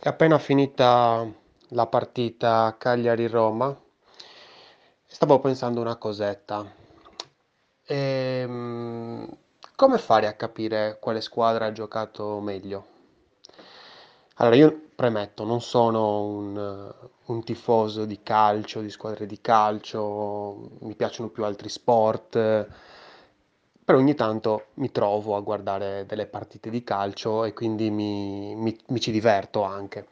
È appena finita la partita Cagliari-Roma. Stavo pensando una cosetta. Ehm, come fare a capire quale squadra ha giocato meglio? Allora, io premetto, non sono un, un tifoso di calcio, di squadre di calcio, mi piacciono più altri sport, però ogni tanto mi trovo a guardare delle partite di calcio e quindi mi, mi- mi ci diverto anche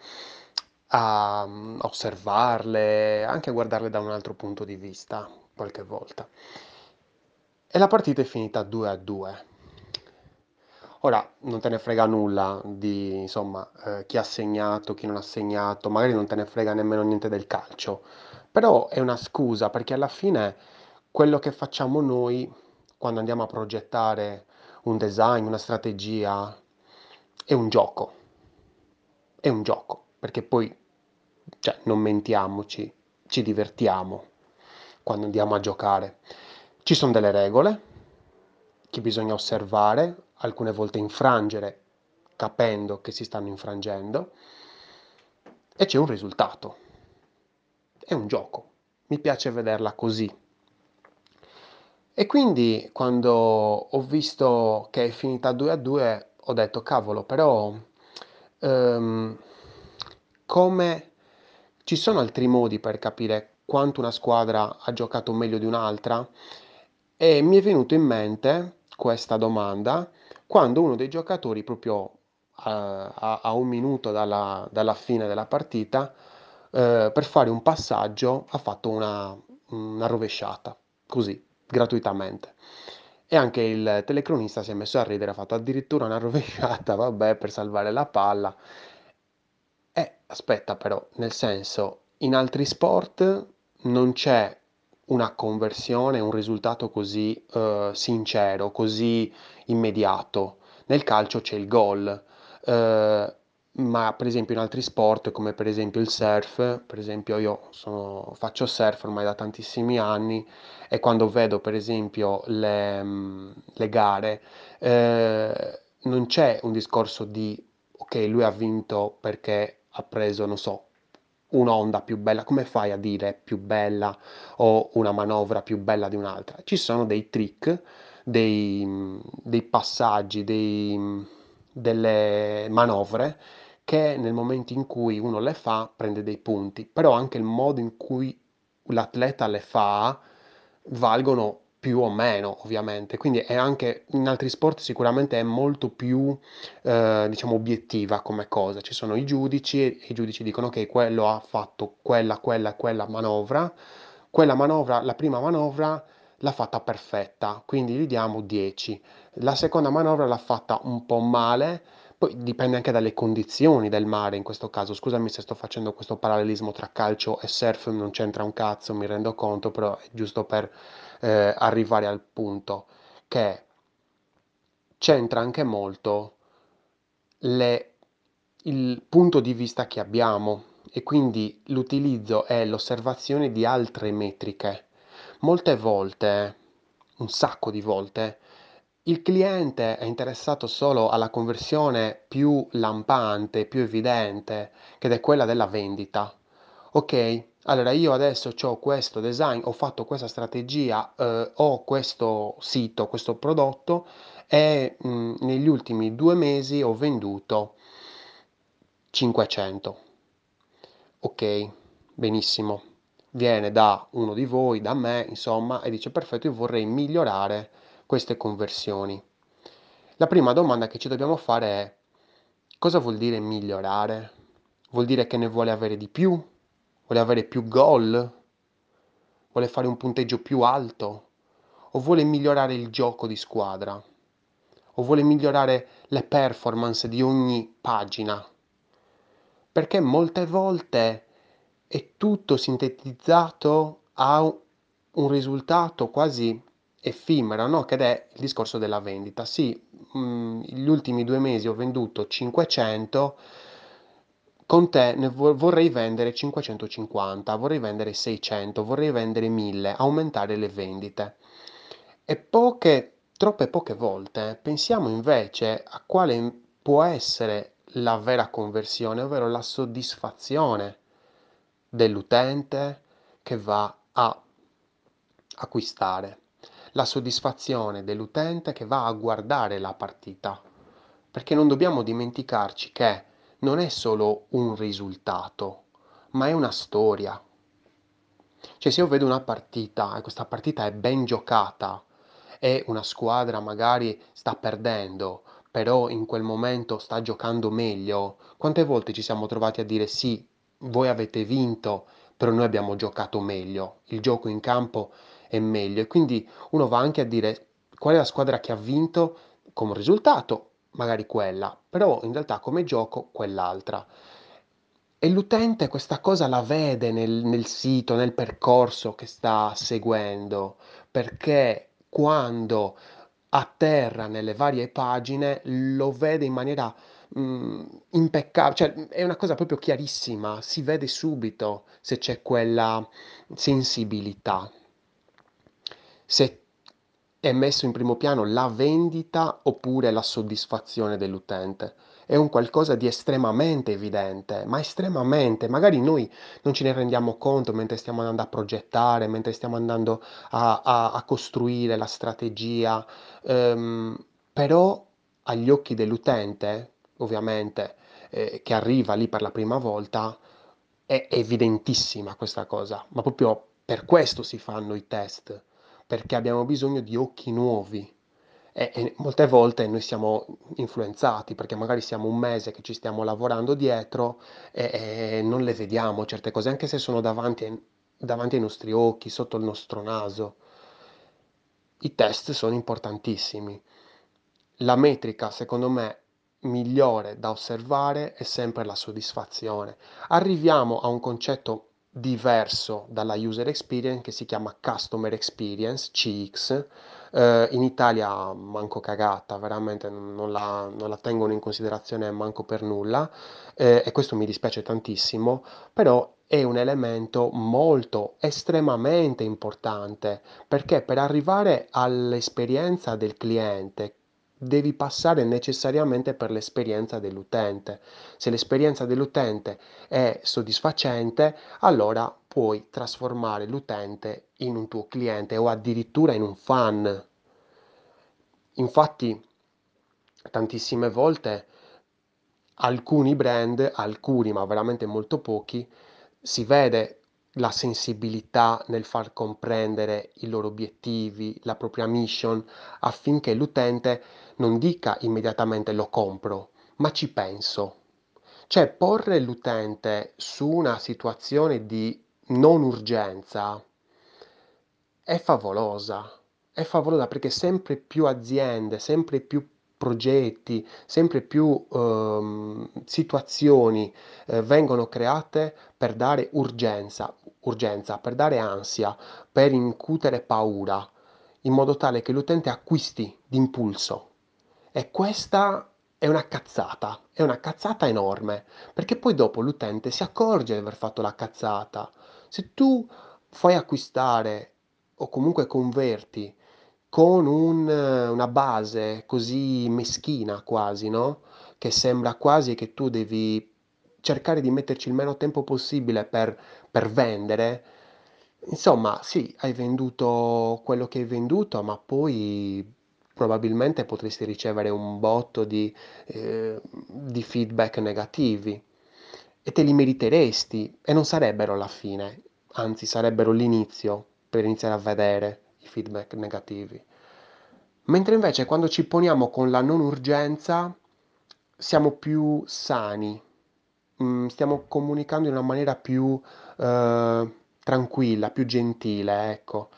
a mm, osservarle, anche a guardarle da un altro punto di vista qualche volta. E la partita è finita 2 a 2. Ora non te ne frega nulla di, insomma, eh, chi ha segnato, chi non ha segnato, magari non te ne frega nemmeno niente del calcio, però è una scusa perché alla fine quello che facciamo noi quando andiamo a progettare un design, una strategia, è un gioco. È un gioco, perché poi, cioè, non mentiamoci, ci divertiamo quando andiamo a giocare. Ci sono delle regole che bisogna osservare, alcune volte infrangere, capendo che si stanno infrangendo, e c'è un risultato. È un gioco. Mi piace vederla così. E quindi quando ho visto che è finita 2 a 2, ho detto, cavolo, però ehm, come ci sono altri modi per capire quanto una squadra ha giocato meglio di un'altra? E mi è venuto in mente questa domanda quando uno dei giocatori, proprio a, a- a un minuto dalla, dalla fine della partita, eh, per fare un passaggio ha fatto una, una rovesciata, così, gratuitamente. E anche il telecronista si è messo a ridere, ha fatto addirittura una rovesciata, vabbè, per salvare la palla. Eh, aspetta però, nel senso, in altri sport non c'è una conversione, un risultato così eh, sincero, così immediato. Nel calcio c'è il gol, eh, ma per esempio in altri sport, come per esempio il surf, per esempio io sono- faccio surf ormai da tantissimi anni e quando vedo per esempio le, mm, le gare, eh, non c'è un discorso di ok, lui ha vinto perché ha preso, non so, un'onda più bella. Come fai a dire più bella o una manovra più bella di un'altra? Ci sono dei trick, dei, dei passaggi, dei, delle manovre che nel momento in cui uno le fa prende dei punti, però anche il modo in cui l'atleta le fa valgono più o meno, ovviamente. Quindi è anche in altri sport sicuramente è molto più, eh, diciamo, obiettiva come cosa. Ci sono i giudici e i giudici dicono che quello ha fatto quella, quella quella manovra. Quella manovra, la prima manovra l'ha fatta perfetta, quindi gli diamo 10. La seconda manovra l'ha fatta un po' male, poi dipende anche dalle condizioni del mare in questo caso. Scusami se sto facendo questo parallelismo tra calcio e surf, non c'entra un cazzo, mi rendo conto, però è giusto per eh, arrivare al punto che c'entra anche molto le- il punto di vista che abbiamo e quindi l'utilizzo e l'osservazione di altre metriche. Molte volte, un sacco di volte, il cliente è interessato solo alla conversione più lampante, più evidente, che è quella della vendita. Ok, allora io adesso ho questo design, ho fatto questa strategia, eh, ho questo sito, questo prodotto e mh, negli ultimi due mesi ho venduto 500. Ok, benissimo. Viene da uno di voi, da me, insomma, e dice perfetto, io vorrei migliorare queste conversioni. La prima domanda che ci dobbiamo fare è cosa vuol dire migliorare? Vuol dire che ne vuole avere di più? Vuole avere più gol? Vuole fare un punteggio più alto? O vuole migliorare il gioco di squadra? O vuole migliorare le performance di ogni pagina? Perché molte volte è tutto sintetizzato a un risultato quasi effimero, no? Che è il discorso della vendita. Sì, mh, gli ultimi due mesi ho venduto 500, con te ne vo- vorrei vendere 550, vorrei vendere 600, vorrei vendere 1000, aumentare le vendite. E poche, troppe poche volte pensiamo invece a quale può essere la vera conversione, ovvero la soddisfazione dell'utente che va a acquistare, la soddisfazione dell'utente che va a guardare la partita, perché non dobbiamo dimenticarci che non è solo un risultato, ma è una storia. Cioè se io vedo una partita e questa partita è ben giocata e una squadra magari sta perdendo, però in quel momento sta giocando meglio, quante volte ci siamo trovati a dire sì, voi avete vinto, però noi abbiamo giocato meglio, il gioco in campo è meglio e quindi uno va anche a dire qual è la squadra che ha vinto come risultato, magari quella, però in realtà come gioco quell'altra. E l'utente questa cosa la vede nel, nel sito, nel percorso che sta seguendo, perché quando atterra nelle varie pagine lo vede in maniera mh, impeccabile, cioè è una cosa proprio chiarissima, si vede subito se c'è quella sensibilità, se è messo in primo piano la vendita oppure la soddisfazione dell'utente. È un qualcosa di estremamente evidente, ma estremamente, magari noi non ce ne rendiamo conto mentre stiamo andando a progettare, mentre stiamo andando a, a- a costruire la strategia, ehm, però agli occhi dell'utente, ovviamente, eh, che arriva lì per la prima volta, è evidentissima questa cosa, ma proprio per questo si fanno i test, perché abbiamo bisogno di occhi nuovi. E, e molte volte noi siamo influenzati perché magari siamo un mese che ci stiamo lavorando dietro e, e non le vediamo certe cose, anche se sono davanti davanti ai nostri occhi, sotto il nostro naso. I test sono importantissimi. La metrica, secondo me, migliore da osservare è sempre la soddisfazione. Arriviamo a un concetto diverso dalla user experience che si chiama customer experience, CX. Eh, in Italia manco cagata, veramente non la, non la tengono in considerazione manco per nulla eh, e questo mi dispiace tantissimo, però è un elemento molto estremamente importante perché per arrivare all'esperienza del cliente devi passare necessariamente per l'esperienza dell'utente. Se l'esperienza dell'utente è soddisfacente, allora puoi trasformare l'utente in un tuo cliente o addirittura in un fan. Infatti, tantissime volte alcuni brand, alcuni ma veramente molto pochi, si vede la sensibilità nel far comprendere i loro obiettivi, la propria mission, affinché l'utente non dica immediatamente lo compro, ma ci penso. Cioè porre l'utente su una situazione di non urgenza è favolosa, è favolosa perché sempre più aziende, sempre più progetti, sempre più ehm, situazioni eh, vengono create per dare urgenza, urgenza, per dare ansia, per incutere paura, in modo tale che l'utente acquisti d'impulso. E questa è una cazzata, è una cazzata enorme, perché poi dopo l'utente si accorge di aver fatto la cazzata. Se tu fai acquistare o comunque converti con un, una base così meschina quasi, no? Che sembra quasi che tu devi cercare di metterci il meno tempo possibile per, per vendere. Insomma, sì, hai venduto quello che hai venduto, ma poi probabilmente potresti ricevere un botto di, eh, di feedback negativi e te li meriteresti e non sarebbero la fine, anzi sarebbero l'inizio per iniziare a vedere i feedback negativi. Mentre invece quando ci poniamo con la non urgenza siamo più sani, mm, stiamo comunicando in una maniera più eh, tranquilla, più gentile, ecco.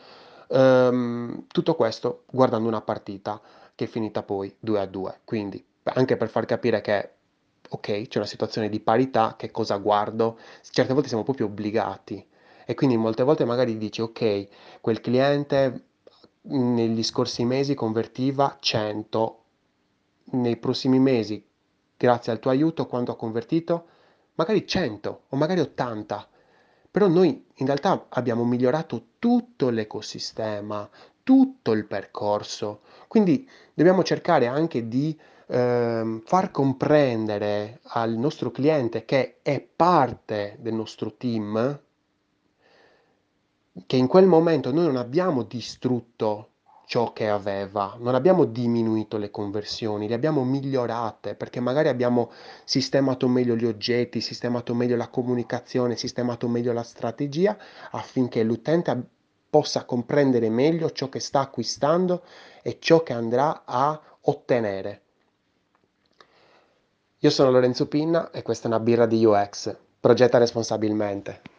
Ehm, tutto questo guardando una partita che è finita poi 2 a 2. Quindi, anche per far capire che, ok, c'è una situazione di parità, che cosa guardo? Certe volte siamo proprio obbligati. E quindi molte volte magari dici, ok, quel cliente negli scorsi mesi convertiva 100, nei prossimi mesi, grazie al tuo aiuto, quanto ha convertito? Magari 100 o magari 80. Però noi in realtà abbiamo migliorato tutto l'ecosistema, tutto il percorso. Quindi dobbiamo cercare anche di ehm, far comprendere al nostro cliente che è parte del nostro team, che in quel momento noi non abbiamo distrutto ciò che aveva, non abbiamo diminuito le conversioni, le abbiamo migliorate perché magari abbiamo sistemato meglio gli oggetti, sistemato meglio la comunicazione, sistemato meglio la strategia affinché l'utente possa comprendere meglio ciò che sta acquistando e ciò che andrà a ottenere. Io sono Lorenzo Pinna e questa è una birra di UX. Progetta responsabilmente.